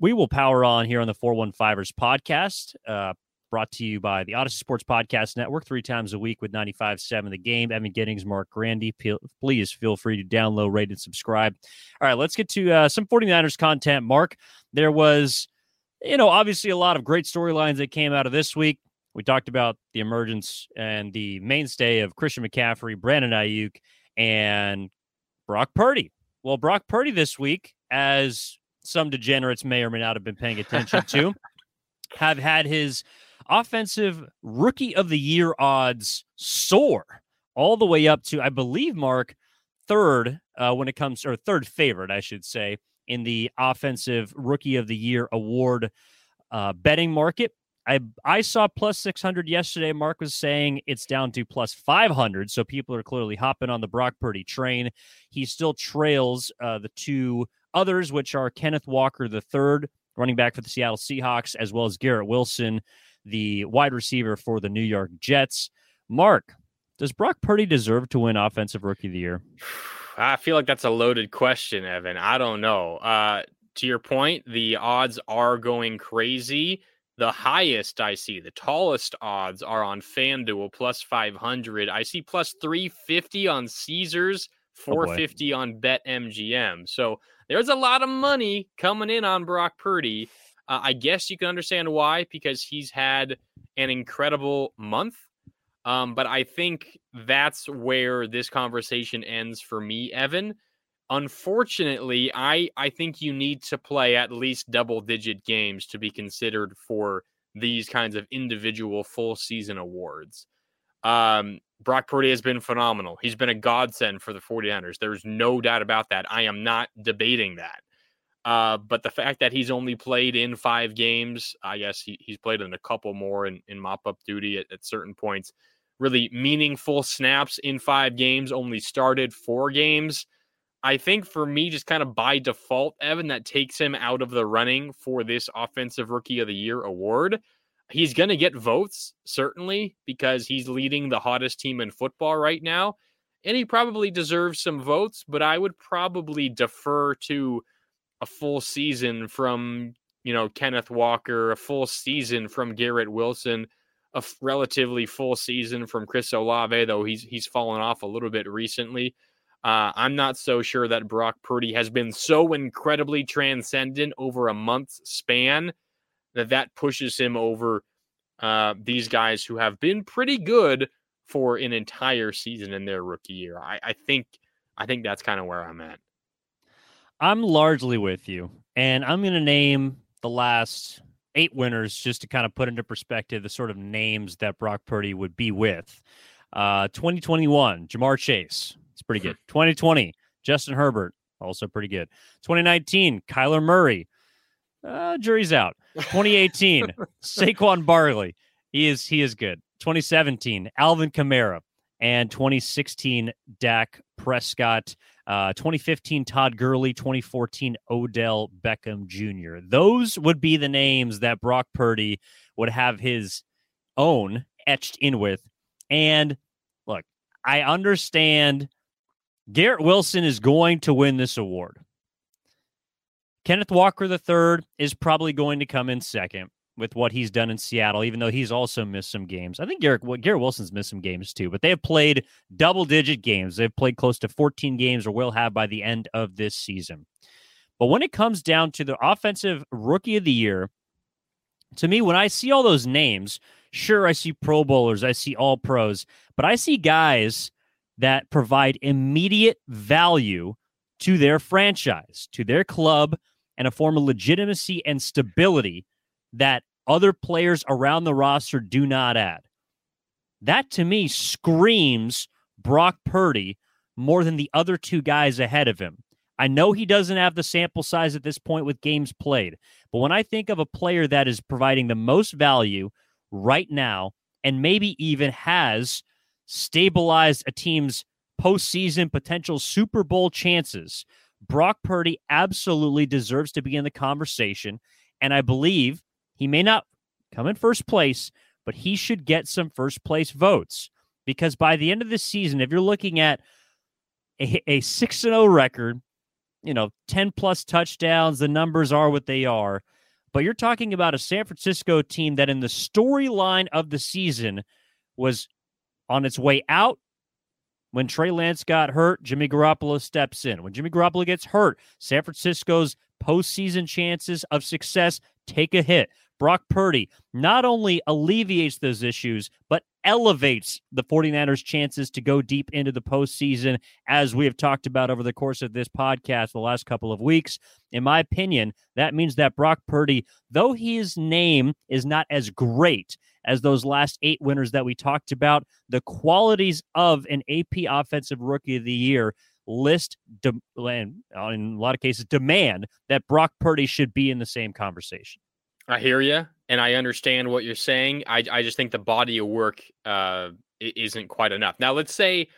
we will power on here on the 415ers podcast. Uh, brought to you by the Audacy Sports Podcast Network three times a week with 95.7 The Game. Evan Giddings, Marc Grandi. Please feel free to download, rate, and subscribe. All right, let's get to uh, some 49ers content. Marc, there was, you know, obviously a lot of great storylines that came out of this week. We talked about the emergence and the mainstay of Christian McCaffrey, Brandon Aiyuk, and Brock Purdy. Well, Brock Purdy this week, as some degenerates may or may not have been paying attention to, have had his offensive rookie of the year odds soar all the way up to, I believe, Marc, third uh, when it comes, or third favorite, I should say, in the offensive rookie of the year award uh, betting market. I I saw plus 600 yesterday. Marc was saying it's down to plus 500. So people are clearly hopping on the Brock Purdy train. He still trails uh, the two others, which are Kenneth Walker, third running back for the Seattle Seahawks, as well as Garrett Wilson, the wide receiver for the New York Jets. Marc, does Brock Purdy deserve to win Offensive Rookie of the Year? I feel like that's a loaded question, Evan. I don't know. Uh, to your point, the odds are going crazy. The highest I see, the tallest odds are on FanDuel plus 500. I see plus 350 on Caesars, 450 oh on BetMGM. So there's a lot of money coming in on Brock Purdy. Uh, I guess you can understand why because he's had an incredible month. Um, but I think that's where this conversation ends for me, Evan. Unfortunately, I I think you need to play at least double digit games to be considered for these kinds of individual full season awards. Um, Brock Purdy has been phenomenal. He's been a godsend for the 49ers. There's no doubt about that. I am not debating that. Uh, but the fact that he's only played in five games, I guess he, he's played in a couple more in, in mop up duty at, at certain points. Really meaningful snaps in five games, only started four games. I think for me, just kind of by default, Evan, that takes him out of the running for this Offensive Rookie of the Year award. He's going to get votes, certainly, because he's leading the hottest team in football right now. And he probably deserves some votes, but I would probably defer to a full season from you know Kenneth Walker, a full season from Garrett Wilson, a f- relatively full season from Chris Olave, though he's he's fallen off a little bit recently. Uh, I'm not so sure that Brock Purdy has been so incredibly transcendent over a month's span that that pushes him over uh, these guys who have been pretty good for an entire season in their rookie year. I, I think I think that's kind of where I'm at. I'm largely with you, and I'm going to name the last eight winners just to kind of put into perspective the sort of names that Brock Purdy would be with. Uh, 2021, Ja'Marr Chase, it's pretty good. 2020, Justin Herbert, also pretty good. 2019, Kyler Murray, uh, jury's out. 2018, Saquon Barkley, he is he is good. 2017, Alvin Kamara, and 2016, Dak Prescott. Uh, 2015, Todd Gurley. 2014, Odell Beckham Jr. Those would be the names that Brock Purdy would have his own etched in with. And look, I understand Garrett Wilson is going to win this award. Kenneth Walker III is probably going to come in second with what he's done in Seattle, even though he's also missed some games. I think Garrett, Garrett Wilson's missed some games too, but they have played double digit games. They've played close to 14 games or will have by the end of this season. But when it comes down to the offensive rookie of the year, to me, when I see all those names, sure, I see Pro Bowlers, I see all pros, but I see guys that provide immediate value to their franchise, to their club, and a form of legitimacy and stability that other players around the roster do not add. That to me screams Brock Purdy more than the other two guys ahead of him. I know he doesn't have the sample size at this point with games played, but when I think of a player that is providing the most value right now and maybe even has stabilized a team's postseason potential Super Bowl chances, Brock Purdy absolutely deserves to be in the conversation. And I believe he may not come in first place, but he should get some first place votes because by the end of the season, if you're looking at a, a 6 0 record you know, 10 plus touchdowns. The numbers are what they are. But you're talking about a San Francisco team that in the storyline of the season was on its way out. When Trey Lance got hurt, Jimmy Garoppolo steps in. When Jimmy Garoppolo gets hurt, San Francisco's postseason chances of success take a hit. Brock Purdy not only alleviates those issues, but elevates the 49ers' chances to go deep into the postseason, as we have talked about over the course of this podcast the last couple of weeks. In my opinion, that means that Brock Purdy, though his name is not as great as those last eight winners that we talked about, the qualities of an AP Offensive Rookie of the Year list de- in a lot of cases demand that Brock Purdy should be in the same conversation. I hear you, and I understand what you're saying. I I just think the body of work uh, isn't quite enough. Now, let's say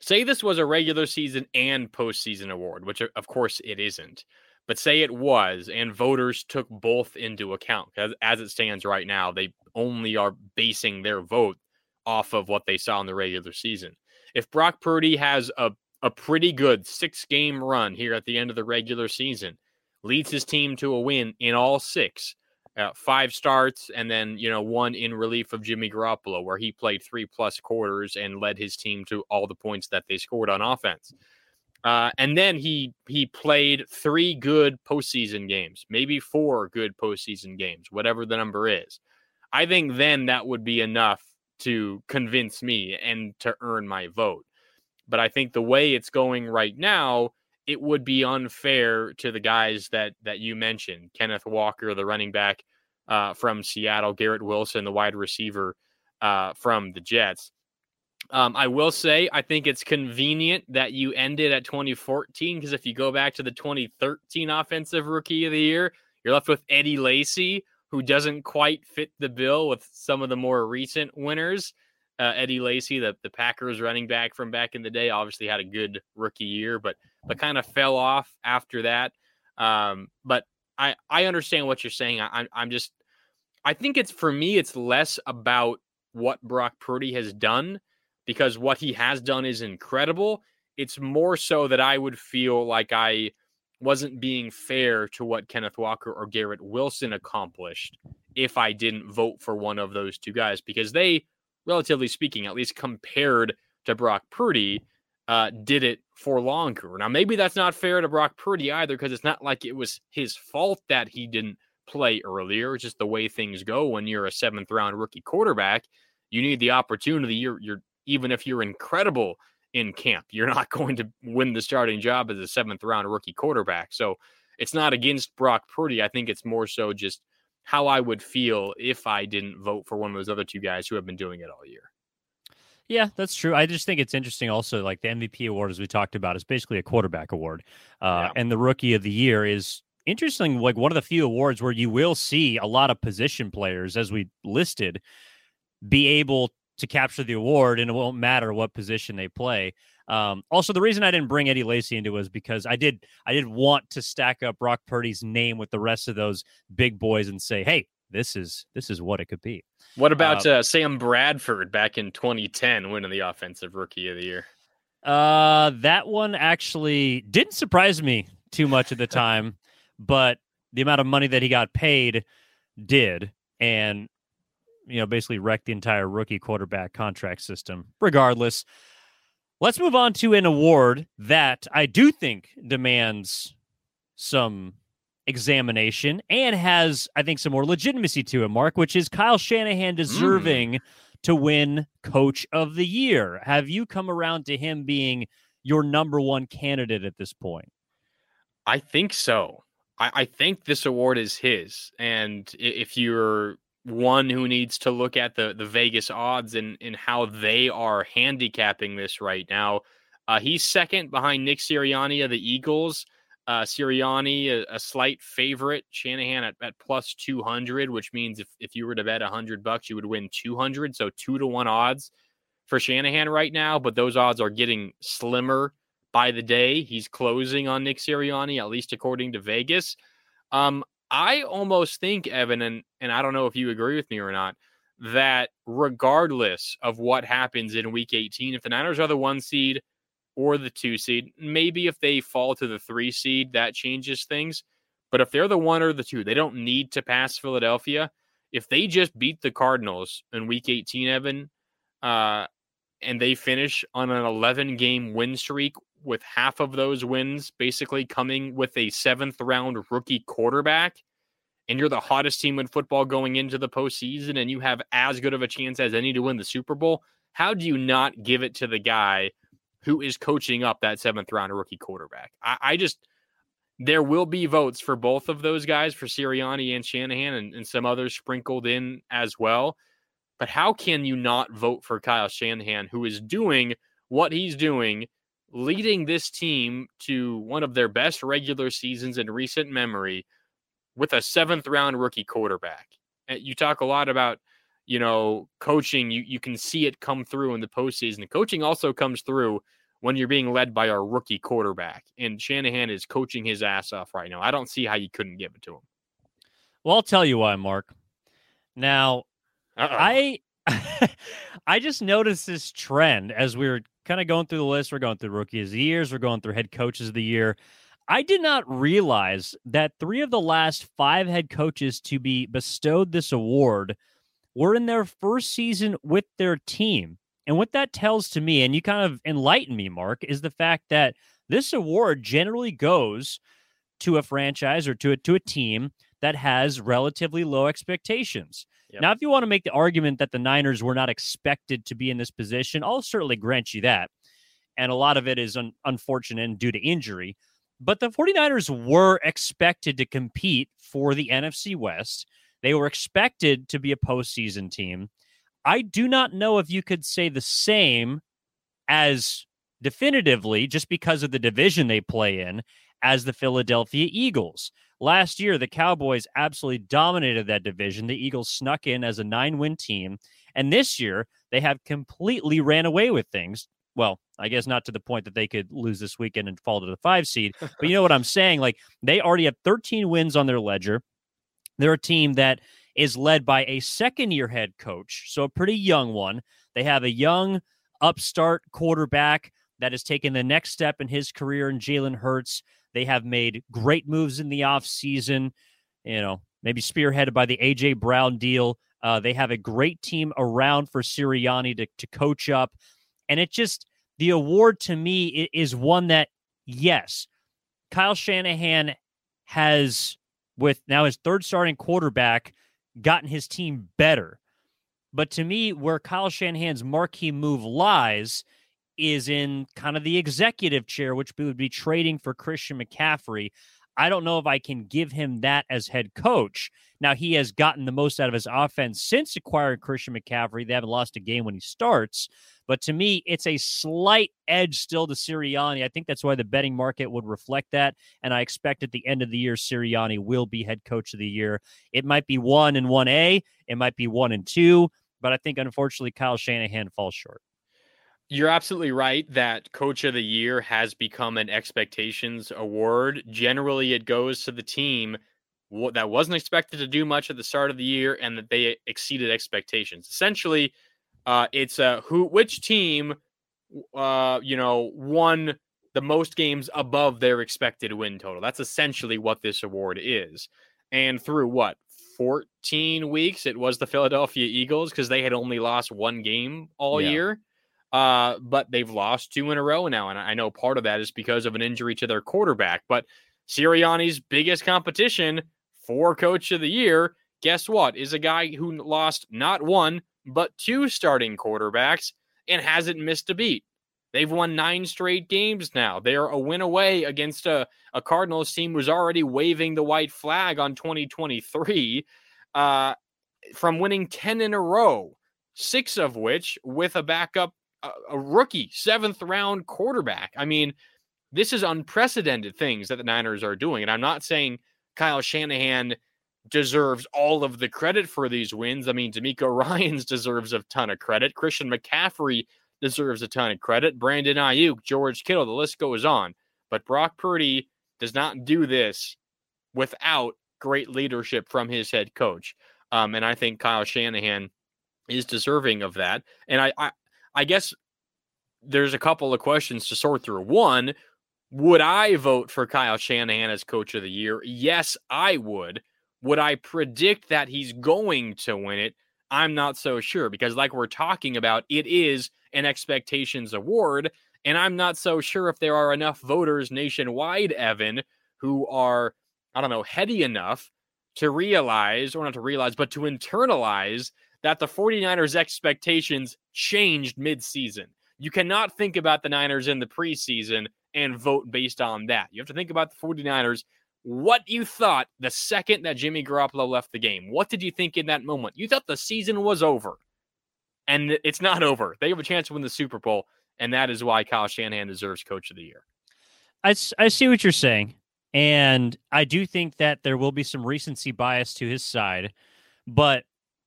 say this was a regular season and postseason award, which of course it isn't. But say it was, and voters took both into account. As, as it stands right now, they only are basing their vote off of what they saw in the regular season. If Brock Purdy has a, a pretty good six game run here at the end of the regular season, leads his team to a win in all six, uh, five starts, and then you know one in relief of Jimmy Garoppolo, where he played three plus quarters and led his team to all the points that they scored on offense. Uh, and then he he played three good postseason games, maybe four good postseason games, whatever the number is. I think then that would be enough to convince me and to earn my vote. But I think the way it's going right now, it would be unfair to the guys that that you mentioned, Kenneth Walker, the running back uh, from Seattle, Garrett Wilson, the wide receiver uh, from the Jets. Um, I will say, I think it's convenient that you ended at 2014 because if you go back to the 2013 Offensive Rookie of the Year, you're left with Eddie Lacy, who doesn't quite fit the bill with some of the more recent winners. Uh, Eddie Lacy, the, the Packers running back from back in the day, obviously had a good rookie year, but but kind of fell off after that. Um, but I I understand what you're saying. I, I'm just I think it's for me, it's less about what Brock Purdy has done because what he has done is incredible. It's more so that I would feel like I wasn't being fair to what Kenneth Walker or Garrett Wilson accomplished if I didn't vote for one of those two guys because they, relatively speaking, at least compared to Brock Purdy, uh, did it for longer. Now, maybe that's not fair to Brock Purdy either because it's not like it was his fault that he didn't play earlier. It's just the way things go when you're a seventh round rookie quarterback. You need the opportunity. You're, you're even if you're incredible in camp. You're not going to win the starting job as a seventh round rookie quarterback. So it's not against Brock Purdy. I think it's more so just how I would feel if I didn't vote for one of those other two guys who have been doing it all year. Yeah, that's true. I just think it's interesting also, like the MVP award, as we talked about, is basically a quarterback award. Uh, yeah. And the rookie of the year is interesting, like one of the few awards where you will see a lot of position players, as we listed, be able to capture the award, and it won't matter what position they play. Um, also, the reason I didn't bring Eddie Lacy into it was because I did I did want to stack up Brock Purdy's name with the rest of those big boys and say, hey, this is this is what it could be. What about uh, uh, Sam Bradford back in 2010 winning the Offensive Rookie of the Year? Uh, that one actually didn't surprise me too much at the time, but the amount of money that he got paid did. And you know, basically wrecked the entire rookie quarterback contract system. Regardless, let's move on to an award that I do think demands some examination and has, I think, some more legitimacy to it, Marc, which is Kyle Shanahan mm. deserving mm. to win Coach of the Year. Have you come around to him being your number one candidate at this point? I think so. I, I think this award is his. And if you're one who needs to look at the the Vegas odds and and how they are handicapping this right now. Uh, he's second behind Nick Sirianni of the Eagles. Uh, Sirianni, a, a, slight favorite. Shanahan at, at plus 200, which means if, if you were to bet 100 bucks, you would win 200. So two to one odds for Shanahan right now. But those odds are getting slimmer by the day. He's closing on Nick Sirianni, at least according to Vegas. Um, I almost think, Evan, and, and I don't know if you agree with me or not, that regardless of what happens in week 18, if the Niners are the one seed, or the two seed. Maybe if they fall to the three seed, that changes things. But if they're the one or the two, they don't need to pass Philadelphia. If they just beat the Cardinals in week 18, Evan, uh, and they finish on an 11 game win streak with half of those wins basically coming with a seventh round rookie quarterback, and you're the hottest team in football going into the postseason, and you have as good of a chance as any to win the Super Bowl, how do you not give it to the guy who is coaching up that seventh round rookie quarterback? I, I just there will be votes for both of those guys, for Sirianni and Shanahan, and, and some others sprinkled in as well. But how can you not vote for Kyle Shanahan, who is doing what he's doing, leading this team to one of their best regular seasons in recent memory with a seventh round rookie quarterback? Eh, you talk a lot about, you know, coaching. You, you can see it come through in the postseason. The Coaching also comes through when you're being led by a rookie quarterback. And Shanahan is coaching his ass off right now. I don't see how you couldn't give it to him. Well, I'll tell you why, Marc. Now, Uh-oh. I I just noticed this trend as we were kind of going through the list. We're going through rookies of the years, we're going through head coaches of the year. I did not realize that three of the last five head coaches to be bestowed this award were in their first season with their team. And what that tells to me, and you kind of enlighten me, Marc, is the fact that this award generally goes to a franchise or to a, to a team that has relatively low expectations. Yep. Now, if you want to make the argument that the Niners were not expected to be in this position, I'll certainly grant you that. And a lot of it is un- unfortunate and due to injury. But the 49ers were expected to compete for the NFC West. They were expected to be a postseason team. I do not know if you could say the same as definitively, just because of the division they play in, as the Philadelphia Eagles. Last year, the Cowboys absolutely dominated that division. The Eagles snuck in as a nine win team. And this year, they have completely ran away with things. Well, I guess not to the point that they could lose this weekend and fall to the five seed. But you know what I'm saying? Like they already have 13 wins on their ledger. They're a team that is led by a second year head coach, so a pretty young one. They have a young upstart quarterback that has taken the next step in his career in Jalen Hurts. They have made great moves in the offseason, you know, maybe spearheaded by the A.J. Brown deal. Uh, they have a great team around for Sirianni to, to coach up. And it just, the award to me is one that, yes, Kyle Shanahan has, with now his third starting quarterback, gotten his team better. But to me, where Kyle Shanahan's marquee move lies is in kind of the executive chair, which would be trading for Christian McCaffrey. I don't know if I can give him that as head coach. Now, he has gotten the most out of his offense since acquiring Christian McCaffrey. They haven't lost a game when he starts. But to me, it's a slight edge still to Sirianni. I think that's why the betting market would reflect that. And I expect at the end of the year, Sirianni will be head coach of the year. It might be one and 1A, it might be one and two. But I think, unfortunately, Kyle Shanahan falls short. You're absolutely right that Coach of the Year has become an expectations award. Generally, it goes to the team that wasn't expected to do much at the start of the year and that they exceeded expectations. Essentially, uh, it's uh, who which team uh, you know won the most games above their expected win total. That's essentially what this award is. And through what 14 weeks, it was the Philadelphia Eagles because they had only lost one game all yeah. year. Uh, but they've lost two in a row now. And I know part of that is because of an injury to their quarterback. But Sirianni's biggest competition for coach of the year, guess what? Is a guy who lost not one, but two starting quarterbacks and hasn't missed a beat. They've won nine straight games now. They're a win away against a, a Cardinals team who's already waving the white flag on 2023 uh, from winning 10 in a row, six of which with a backup a, rookie seventh round quarterback. I mean, this is unprecedented things that the Niners are doing. And I'm not saying Kyle Shanahan deserves all of the credit for these wins. I mean, DeMeco Ryans deserves a ton of credit. Christian McCaffrey deserves a ton of credit. Brandon Aiyuk, George Kittle, the list goes on. But Brock Purdy does not do this without great leadership from his head coach. Um, and I think Kyle Shanahan is deserving of that. And I, I, I guess there's a couple of questions to sort through. One, would I vote for Kyle Shanahan as coach of the year? Yes, I would. Would I predict that he's going to win it? I'm not so sure because, like we're talking about, it is an expectations award. And I'm not so sure if there are enough voters nationwide, Evan, who are, I don't know, heady enough to realize, or not to realize, but to internalize that the 49ers' expectations changed midseason. You cannot think about the Niners in the preseason and vote based on that. You have to think about the 49ers what you thought the second that Jimmy Garoppolo left the game. What did you think in that moment? You thought the season was over, and it's not over. They have a chance to win the Super Bowl, and that is why Kyle Shanahan deserves Coach of the Year. I, I see what you're saying, and I do think that there will be some recency bias to his side, but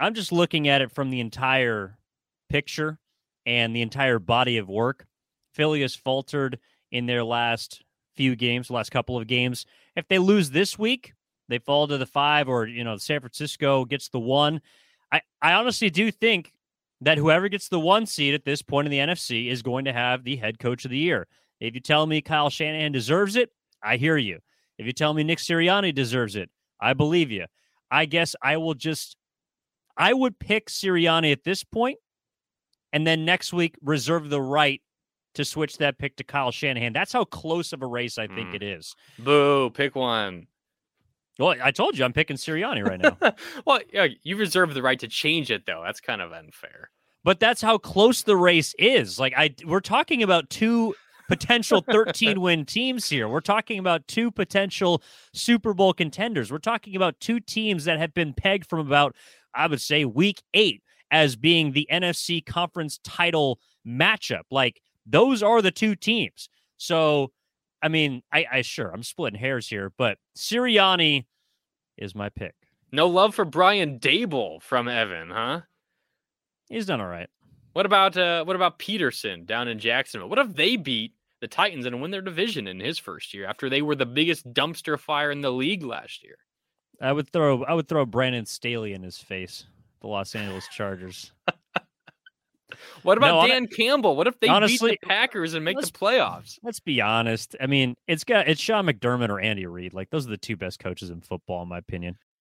I'm just looking at it from the entire picture and the entire body of work. Philly has faltered in their last few games, last couple of games. If they lose this week, they fall to the five, or you know, San Francisco gets the one. I, I honestly do think that whoever gets the one seed at this point in the NFC is going to have the head coach of the year. If you tell me Kyle Shanahan deserves it, I hear you. If you tell me Nick Sirianni deserves it, I believe you. I guess I will just I would pick Sirianni at this point and then next week reserve the right to switch that pick to Kyle Shanahan. That's how close of a race I think mm. it is. Boo, pick one. Well, I told you I'm picking Sirianni right now. well, yeah, you reserve the right to change it though. That's kind of unfair. But that's how close the race is. Like I we're talking about two potential 13 win teams here. We're talking about two potential Super Bowl contenders. We're talking about two teams that have been pegged from about I would say week 8 as being the NFC conference title matchup. Like those are the two teams. So, I mean, I, I sure I'm splitting hairs here, but Sirianni is my pick. No love for Brian Daboll from Evan, huh? He's done all right. What about uh what about Pederson down in Jacksonville? What if they beat the Titans and win their division in his first year after they were the biggest dumpster fire in the league last year? I would throw I would throw Brandon Staley in his face, the Los Angeles Chargers. What about no, Dan Campbell? What if they honestly, beat the Packers and make the playoffs? Let's be honest. I mean, it's got it's Sean McDermott or Andy Reid. Like those are the two best coaches in football, in my opinion.